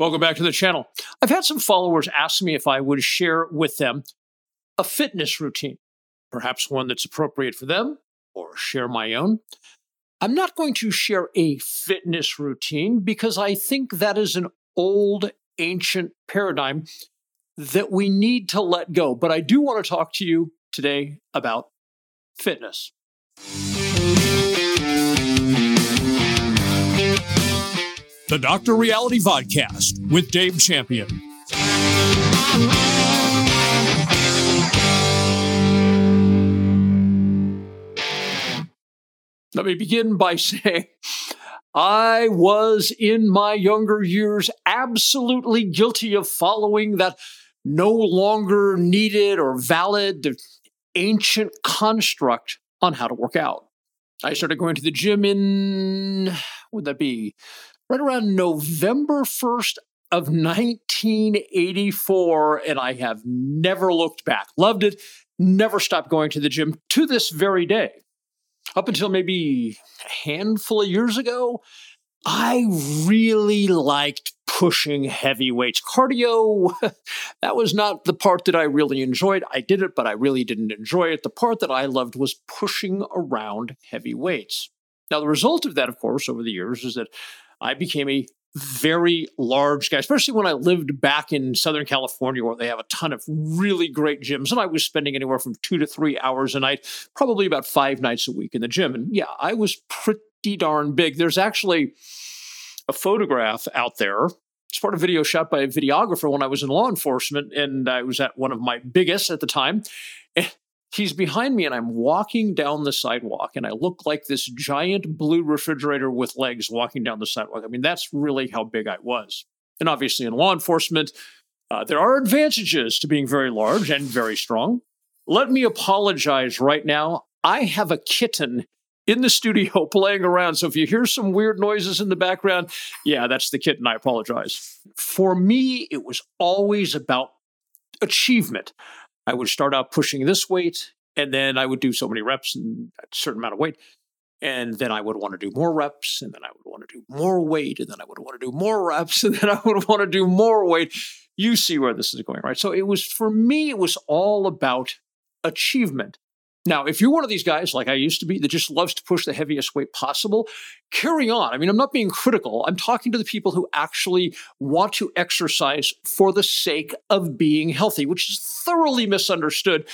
Welcome back to the channel. I've had some followers ask me if I would share with them a fitness routine, perhaps one that's appropriate for them, or share my own. I'm not going to share a fitness routine because I think that is an old, ancient paradigm that we need to let go. But I do want to talk to you today about fitness. The Dr. Reality Vodcast with Dave Champion. Let me begin by saying I was in my younger years absolutely guilty of following that no longer needed or valid ancient construct on how to work out. I started going to the gym in, would that be right around November 1st of 1984, and I have never looked back. Loved it, never stopped going to the gym to this very day. Up until maybe a handful of years ago, I really liked pushing heavy weights. Cardio, that was not the part that I really enjoyed. I did it, but I really didn't enjoy it. The part that I loved was pushing around heavy weights. Now, the result of that, of course, over the years is that I became a very large guy, especially when I lived back in Southern California where they have a ton of really great gyms. And I was spending anywhere from two to three hours a night, probably about five nights a week in the gym. And yeah, I was pretty darn big. There's actually a photograph out there. It's part of a video shot by a videographer when I was in law enforcement, and I was at one of my biggest at the time he's behind me and I'm walking down the sidewalk and I look like this giant blue refrigerator with legs walking down the sidewalk. I mean, that's really how big I was. And obviously, in law enforcement, uh, there are advantages to being very large and very strong. Let me apologize right now. I have a kitten in the studio playing around. So if you hear some weird noises in the background, yeah, that's the kitten. I apologize. For me, it was always about achievement. I would start out pushing this weight, and then I would do so many reps and a certain amount of weight. And then I would want to do more reps, and then I would want to do more weight, and then I would want to do more reps, and then I would want to do more weight. You see where this is going, right? So it was for me, it was all about achievement. Now, if you're one of these guys like I used to be that just loves to push the heaviest weight possible, carry on. I mean, I'm not being critical. I'm talking to the people who actually want to exercise for the sake of being healthy, which is thoroughly misunderstood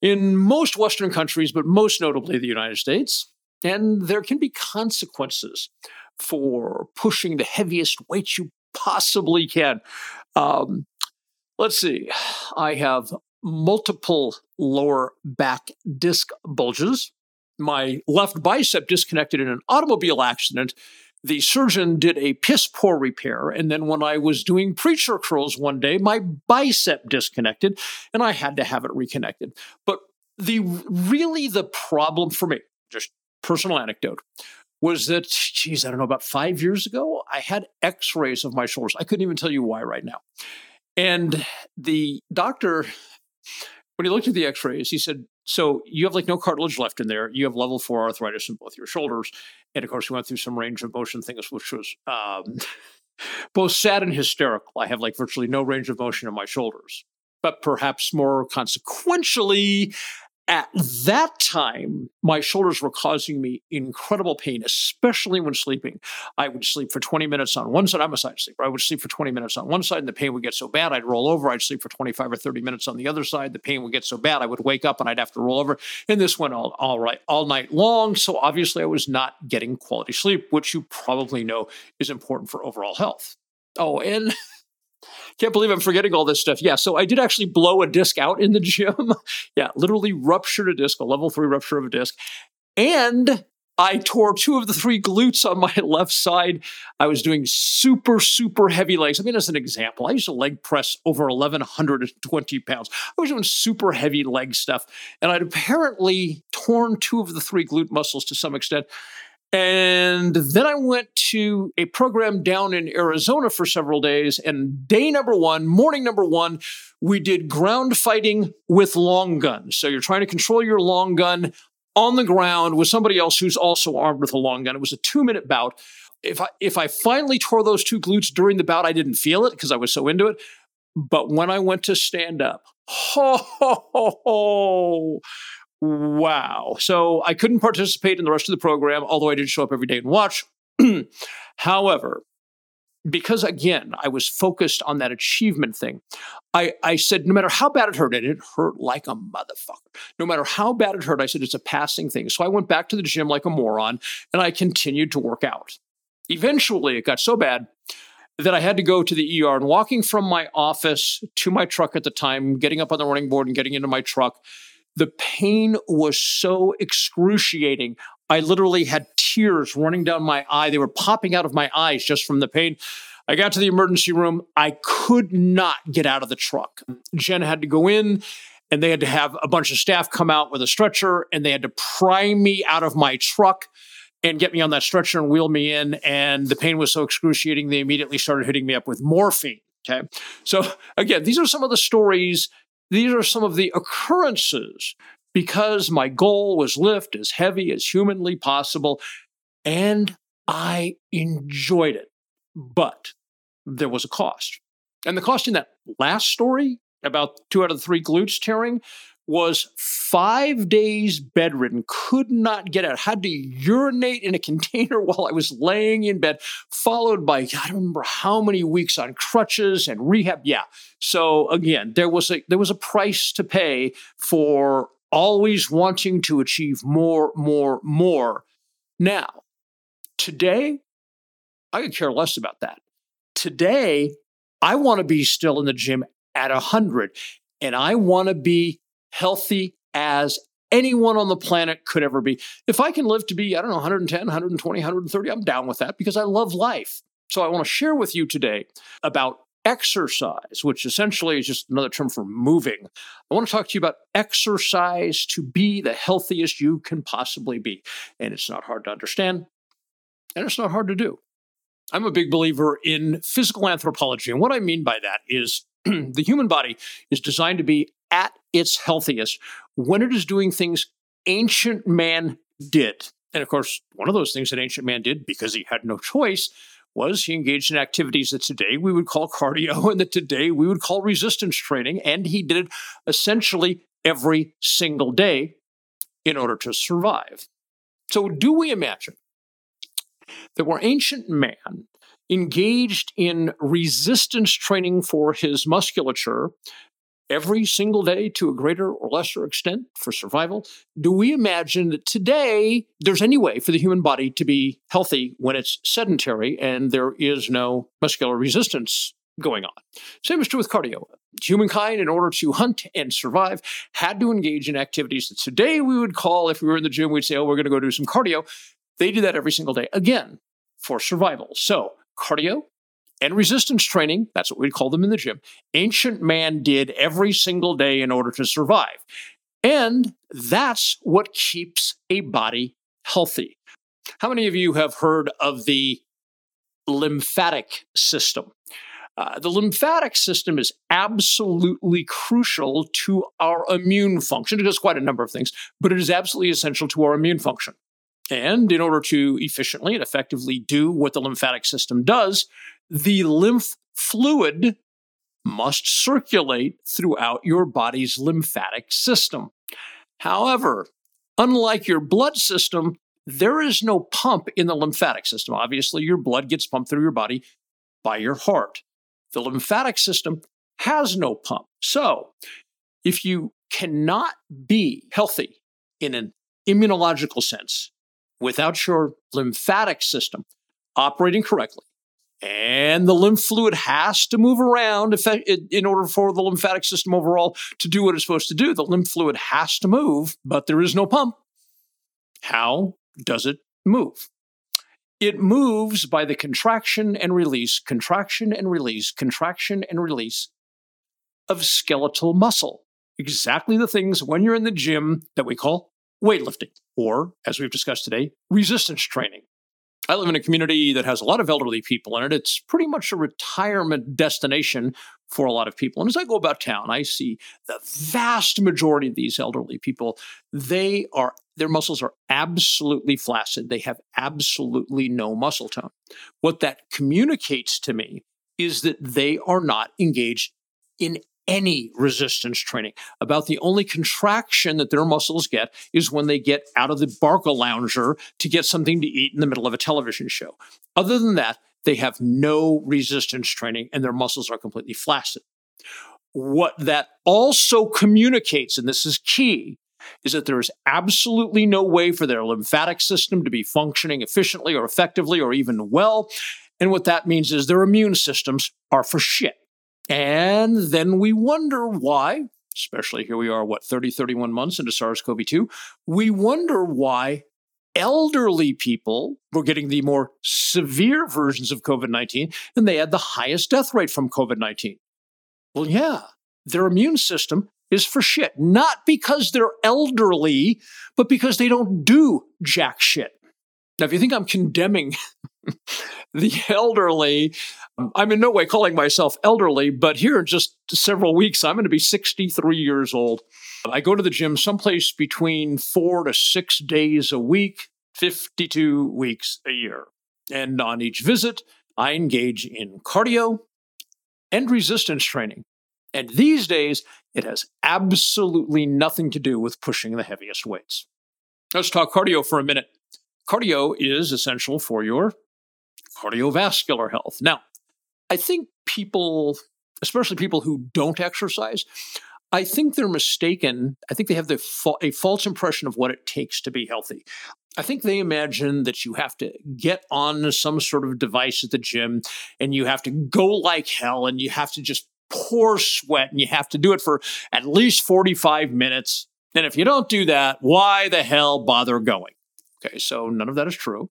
in most Western countries, but most notably the United States. And there can be consequences for pushing the heaviest weight you possibly can. Um, let's see. I have multiple lower back disc bulges. My left bicep disconnected in an automobile accident. The surgeon did a piss poor repair. And then when I was doing preacher curls one day, my bicep disconnected and I had to have it reconnected. But the really the problem for me, just personal anecdote, was that, geez, I don't know, about five years ago, I had x rays of my shoulders. I couldn't even tell you why right now. And the doctor when he looked at the x-rays he said so you have like no cartilage left in there. You have level four arthritis in both your shoulders. And of course we went through some range of motion things which was um, both sad and hysterical. I have like virtually no range of motion in my shoulders. But perhaps more consequentially at that time, my shoulders were causing me incredible pain, especially when sleeping. I would sleep for 20 minutes on one side. I'm a side sleeper. I would sleep for 20 minutes on one side, and the pain would get so bad I'd roll over. I'd sleep for 25 or 30 minutes on the other side. The pain would get so bad I would wake up and I'd have to roll over. And this went all, all right all night long. So obviously, I was not getting quality sleep, which you probably know is important for overall health. Oh, and Can't believe I'm forgetting all this stuff. Yeah, so I did actually blow a disc out in the gym. yeah, literally ruptured a disc, a level three rupture of a disc. And I tore two of the three glutes on my left side. I was doing super, super heavy legs. I mean, as an example, I used to leg press over 1,120 pounds. I was doing super heavy leg stuff. And I'd apparently torn two of the three glute muscles to some extent. And then I went to a program down in Arizona for several days. And day number one, morning number one, we did ground fighting with long guns. So you're trying to control your long gun on the ground with somebody else who's also armed with a long gun. It was a two minute bout. if I if I finally tore those two glutes during the bout, I didn't feel it because I was so into it. But when I went to stand up, ho, ho, ho, ho, wow. So I couldn't participate in the rest of the program, although I did show up every day and watch. However, because again, I was focused on that achievement thing. I, I said, no matter how bad it hurt, and it hurt like a motherfucker. No matter how bad it hurt, I said, it's a passing thing. So I went back to the gym like a moron and I continued to work out. Eventually, it got so bad that I had to go to the ER and walking from my office to my truck at the time, getting up on the running board and getting into my truck, the pain was so excruciating. I literally had tears running down my eye. They were popping out of my eyes just from the pain. I got to the emergency room. I could not get out of the truck. Jen had to go in and they had to have a bunch of staff come out with a stretcher and they had to pry me out of my truck and get me on that stretcher and wheel me in. And the pain was so excruciating, they immediately started hitting me up with morphine. Okay. So, again, these are some of the stories, these are some of the occurrences because my goal was lift as heavy as humanly possible. And I enjoyed it. But there was a cost. And the cost in that last story about two out of the three glutes tearing was five days bedridden, could not get out, had to urinate in a container while I was laying in bed, followed by, I don't remember how many weeks on crutches and rehab. Yeah. So again, there was a there was a price to pay for always wanting to achieve more, more, more. Now, today, I could care less about that. Today, I want to be still in the gym at 100, and I want to be healthy as anyone on the planet could ever be. If I can live to be, I don't know, 110, 120, 130, I'm down with that because I love life. So I want to share with you today about exercise, which essentially is just another term for moving. I want to talk to you about exercise to be the healthiest you can possibly be. And it's not hard to understand, and it's not hard to do. I'm a big believer in physical anthropology. And what I mean by that is the human body is designed to be at its healthiest when it is doing things ancient man did. And of course, one of those things that ancient man did, because he had no choice, was he engaged in activities that today we would call cardio and that today we would call resistance training. And he did it essentially every single day in order to survive. So, do we imagine that where ancient man engaged in resistance training for his musculature every single day to a greater or lesser extent for survival? Do we imagine that today there's any way for the human body to be healthy when it's sedentary and there is no muscular resistance going on? Same is true with cardio. Humankind, in order to hunt and survive, had to engage in activities that today we would call, if we were in the gym, we'd say, oh, we're going to go do some cardio. They do that every single day, again, for survival. So, cardio, and resistance training, that's what we'd call them in the gym, ancient man did every single day in order to survive. And that's what keeps a body healthy. How many of you have heard of the lymphatic system? Uh, the lymphatic system is absolutely crucial to our immune function. It does quite a number of things, but it is absolutely essential to our immune function. And in order to efficiently and effectively do what the lymphatic system does, the lymph fluid must circulate throughout your body's lymphatic system. However, unlike your blood system, there is no pump in the lymphatic system. Obviously, your blood gets pumped through your body by your heart. The lymphatic system has no pump. So, if you cannot be healthy in an immunological sense without your lymphatic system operating correctly, and the lymph fluid has to move around in order for the lymphatic system overall to do what it's supposed to do. The lymph fluid has to move, but there is no pump. How does it move? It moves by the contraction and release, contraction and release, contraction and release of skeletal muscle. Exactly the things when you're in the gym that we call weightlifting, or as we've discussed today, resistance training. I live in a community that has a lot of elderly people in it. It's pretty much a retirement destination for a lot of people. And as I go about town, I see the vast majority of these elderly people, they are their muscles are absolutely flaccid. They have absolutely no muscle tone. What that communicates to me is that they are not engaged in any resistance training. About the only contraction that their muscles get is when they get out of the Barcalounger to get something to eat in the middle of a television show. Other than that, they have no resistance training and their muscles are completely flaccid. What that also communicates, and this is key, is that there is absolutely no way for their lymphatic system to be functioning efficiently or effectively or even well. And what that means is their immune systems are for shit. And then we wonder why, especially here we are, what, 30, 31 months into SARS CoV 2, we wonder why elderly people were getting the more severe versions of COVID 19 and they had the highest death rate from COVID 19. Well, yeah, their immune system is for shit, not because they're elderly, but because they don't do jack shit. Now, if you think I'm condemning the elderly, I'm in no way calling myself elderly, but here in just several weeks, I'm going to be 63 years old. I go to the gym someplace between four to six days a week, 52 weeks a year. And on each visit, I engage in cardio and resistance training. And these days, it has absolutely nothing to do with pushing the heaviest weights. Let's talk cardio for a minute. Cardio is essential for your cardiovascular health. Now, I think people, especially people who don't exercise, I think they're mistaken. I think they have the fa- a false impression of what it takes to be healthy. I think they imagine that you have to get on some sort of device at the gym and you have to go like hell and you have to just pour sweat and you have to do it for at least 45 minutes. And if you don't do that, why the hell bother going? Okay, so none of that is true.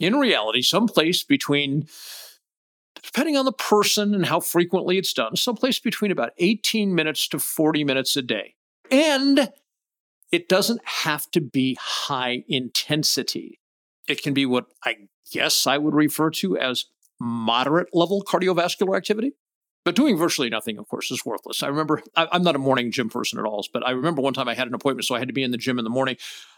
In reality, someplace between depending on the person and how frequently it's done, someplace between about 18 minutes to 40 minutes a day. And it doesn't have to be high intensity. It can be what I guess I would refer to as moderate level cardiovascular activity. But doing virtually nothing, of course, is worthless. I remember I'm not a morning gym person at all, but I remember one time I had an appointment, so I had to be in the gym in the morning.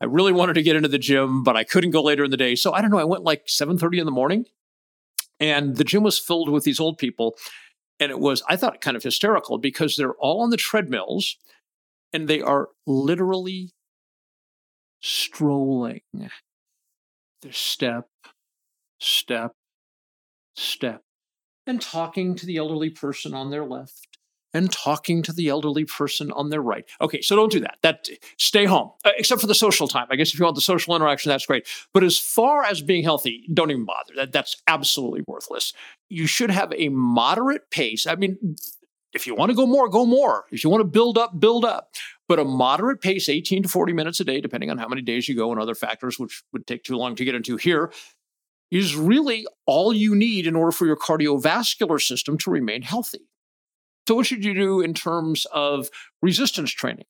I really wanted to get into the gym, but I couldn't go later in the day. So I don't know. I went like 7:30 in the morning, and the gym was filled with these old people. And it was, I thought, kind of hysterical because they're all on the treadmills and they are literally strolling. They're step, step, step, and talking to the elderly person on their left and talking to the elderly person on their right. Okay, so don't do that. That stay home, uh, except for the social time. I guess if you want the social interaction, that's great. But as far as being healthy, don't even bother. That that's absolutely worthless. You should have a moderate pace. I mean, if you want to go more, go more. If you want to build up, build up. But a moderate pace, 18 to 40 minutes a day, depending on how many days you go and other factors, which would take too long to get into here, is really all you need in order for your cardiovascular system to remain healthy. So, what should you do in terms of resistance training?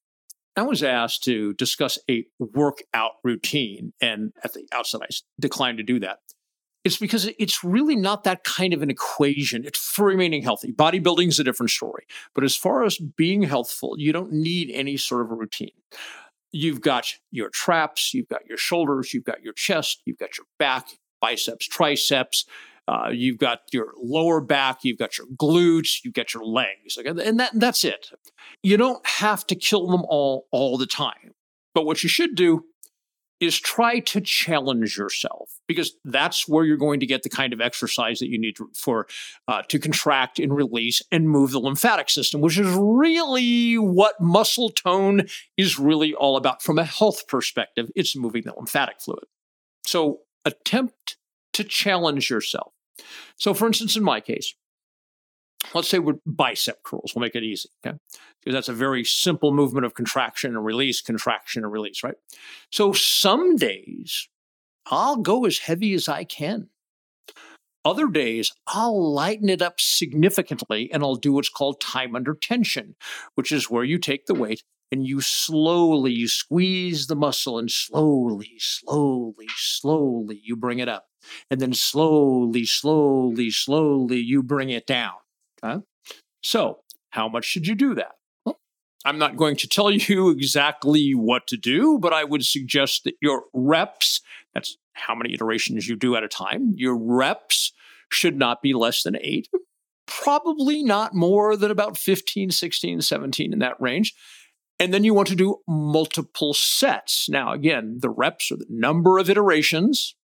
I was asked to discuss a workout routine, and at the outset, I declined to do that. It's because it's really not that kind of an equation. It's for remaining healthy. Bodybuilding is a different story. But as far as being healthful, you don't need any sort of a routine. You've got your traps, you've got your shoulders, you've got your chest, you've got your back, biceps, triceps, uh, you've got your lower back, you've got your glutes, you've got your legs, okay? and that, that's it. You don't have to kill them all all the time. But what you should do is try to challenge yourself because that's where you're going to get the kind of exercise that you need to, for uh, to contract and release and move the lymphatic system, which is really what muscle tone is really all about from a health perspective. It's moving the lymphatic fluid. So attempt to challenge yourself. So, for instance, in my case, let's say we're bicep curls. We'll make it easy, okay? Because that's a very simple movement of contraction and release, contraction and release, right? So some days I'll go as heavy as I can. Other days, I'll lighten it up significantly and I'll do what's called time under tension, which is where you take the weight and you slowly you squeeze the muscle and slowly slowly slowly you bring it up and then slowly slowly slowly you bring it down okay? so how much should you do that I'm not going to tell you exactly what to do, but I would suggest that your reps, that's how many iterations you do at a time, your reps should not be less than eight, probably not more than about 15, 16, 17 in that range. And then you want to do multiple sets. Now, again, the reps are the number of iterations.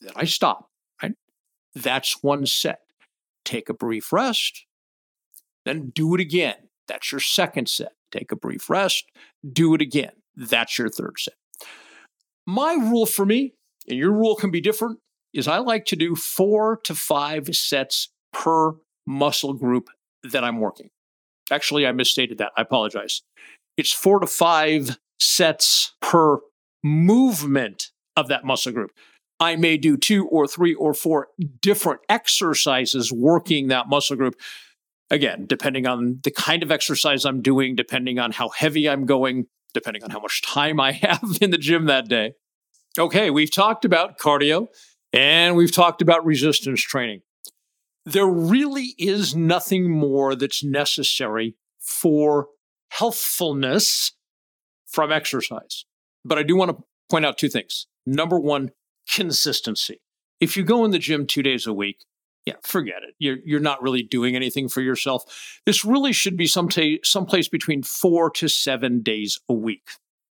Then I stop, right? That's one set. Take a brief rest, then do it again. That's your second set. Take a brief rest, do it again. That's your third set. My rule for me, and your rule can be different, is I like to do four to five sets per muscle group that I'm working. Actually, I misstated that. I apologize. It's four to five sets per movement of that muscle group. I may do two or three or four different exercises working that muscle group. Again, depending on the kind of exercise I'm doing, depending on how heavy I'm going, depending on how much time I have in the gym that day. Okay, we've talked about cardio and we've talked about resistance training there really is nothing more that's necessary for healthfulness from exercise. But I do want to point out two things. Number one, consistency. If you go in the gym two days a week, yeah, forget it. You're, you're not really doing anything for yourself. This really should be some someplace between four to seven days a week.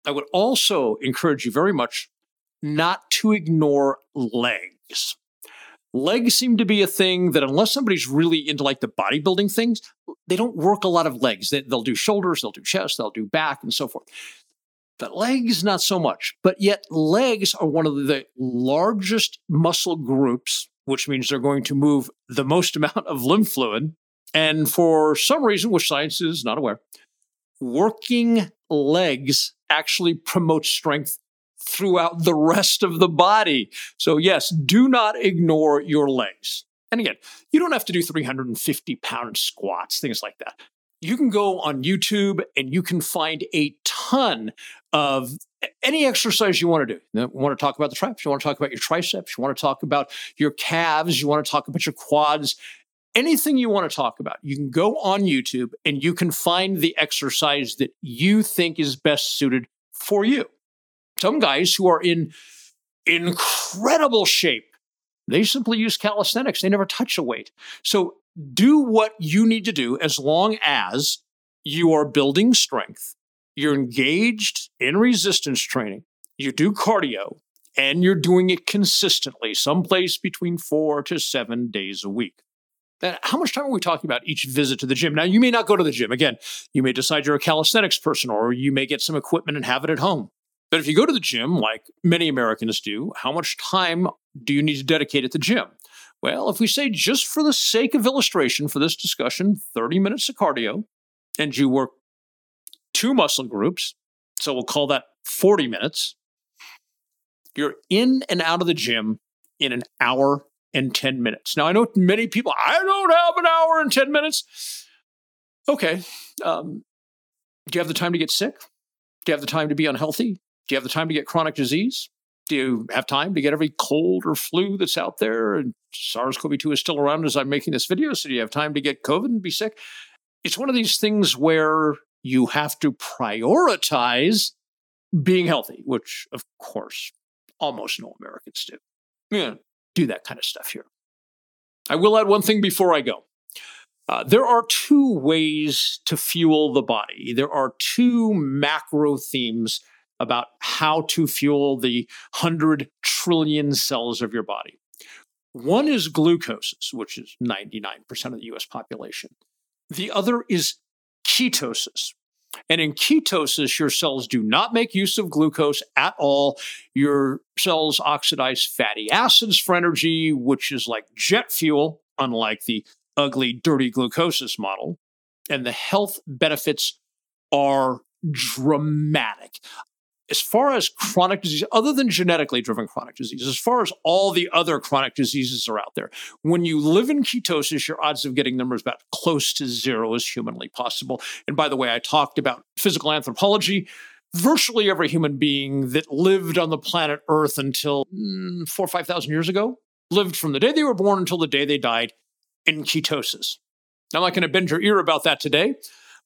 I would also encourage you very much not to ignore legs legs seem to be a thing that unless somebody's really into like the bodybuilding things, they don't work a lot of legs. They, will do shoulders, they'll do chest, they'll do back, and so forth. But legs, not so much. But yet, legs are one of the largest muscle groups, which means they're going to move the most amount of lymph fluid. And for some reason, which science is not aware, working legs actually promotes strength throughout the rest of the body. So, yes, do not ignore your legs. And again, you don't have to do 350 pound squats, things like that. You can go on YouTube and you can find a ton of any exercise you want to do. You want to talk about the traps, you want to talk about your triceps, you want to talk about your calves, you want to talk about your quads, anything you want to talk about. You can go on YouTube and you can find the exercise that you think is best suited for you some guys who are in incredible shape, they simply use calisthenics. They never touch a weight. So do what you need to do as long as you are building strength, you're engaged in resistance training, you do cardio, and you're doing it consistently, someplace between four to seven days a week. Now, how much time are we talking about each visit to the gym? Now, you may not go to the gym. Again, you may decide you're a calisthenics person, or you may get some equipment and have it at home. But if you go to the gym, like many Americans do, how much time do you need to dedicate at the gym? Well, if we say just for the sake of illustration for this discussion, 30 minutes of cardio, and you work two muscle groups, so we'll call that 40 minutes, you're in and out of the gym in an hour and 10 minutes. Now, I know many people, I don't have an hour and 10 minutes. Okay. Um, do you have the time to get sick? Do you have the time to be unhealthy? Do you have the time to get chronic disease? Do you have time to get every cold or flu that's out there? And SARS CoV 2 is still around as I'm making this video. So do you have time to get COVID and be sick? It's one of these things where you have to prioritize being healthy, which, of course, almost no Americans do. Yeah, do that kind of stuff here. I will add one thing before I go. Uh, there are two ways to fuel the body. There are two macro themes about how to fuel the 100 trillion cells of your body. One is glucoses, which is 99% of the US population. The other is ketosis. And in ketosis, your cells do not make use of glucose at all. Your cells oxidize fatty acids for energy, which is like jet fuel, unlike the ugly, dirty glucosis model. And the health benefits are dramatic as far as chronic disease, other than genetically driven chronic disease, as far as all the other chronic diseases are out there, when you live in ketosis, your odds of getting them are about close to zero as humanly possible. And by the way, I talked about physical anthropology. Virtually every human being that lived on the planet Earth until mm, four or 5,000 years ago lived from the day they were born until the day they died in ketosis. I'm not going to bend your ear about that today.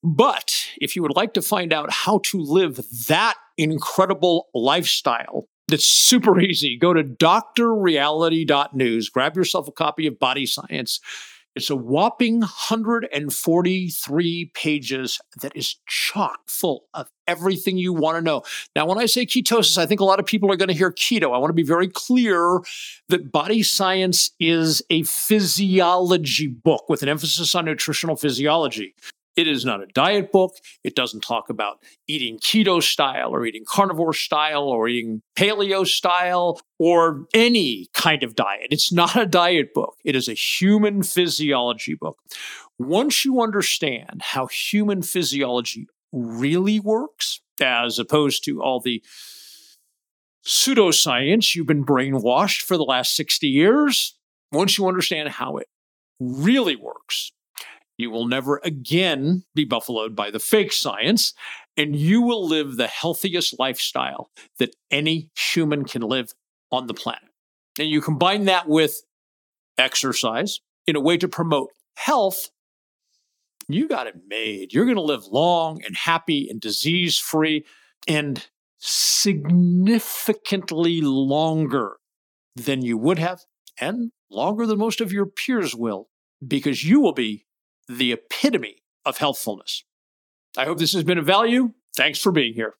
But if you would like to find out how to live that incredible lifestyle, that's super easy. Go to drreality.news, grab yourself a copy of Body Science. It's a whopping 143 pages that is chock full of everything you want to know. Now, when I say ketosis, I think a lot of people are going to hear keto. I want to be very clear that Body Science is a physiology book with an emphasis on nutritional physiology. It is not a diet book. It doesn't talk about eating keto style or eating carnivore style or eating paleo style or any kind of diet. It's not a diet book. It is a human physiology book. Once you understand how human physiology really works, as opposed to all the pseudoscience you've been brainwashed for the last 60 years, once you understand how it really works, you will never again be buffaloed by the fake science, and you will live the healthiest lifestyle that any human can live on the planet. And you combine that with exercise in a way to promote health, you got it made. You're going to live long and happy and disease free and significantly longer than you would have and longer than most of your peers will because you will be the epitome of healthfulness. I hope this has been of value. Thanks for being here.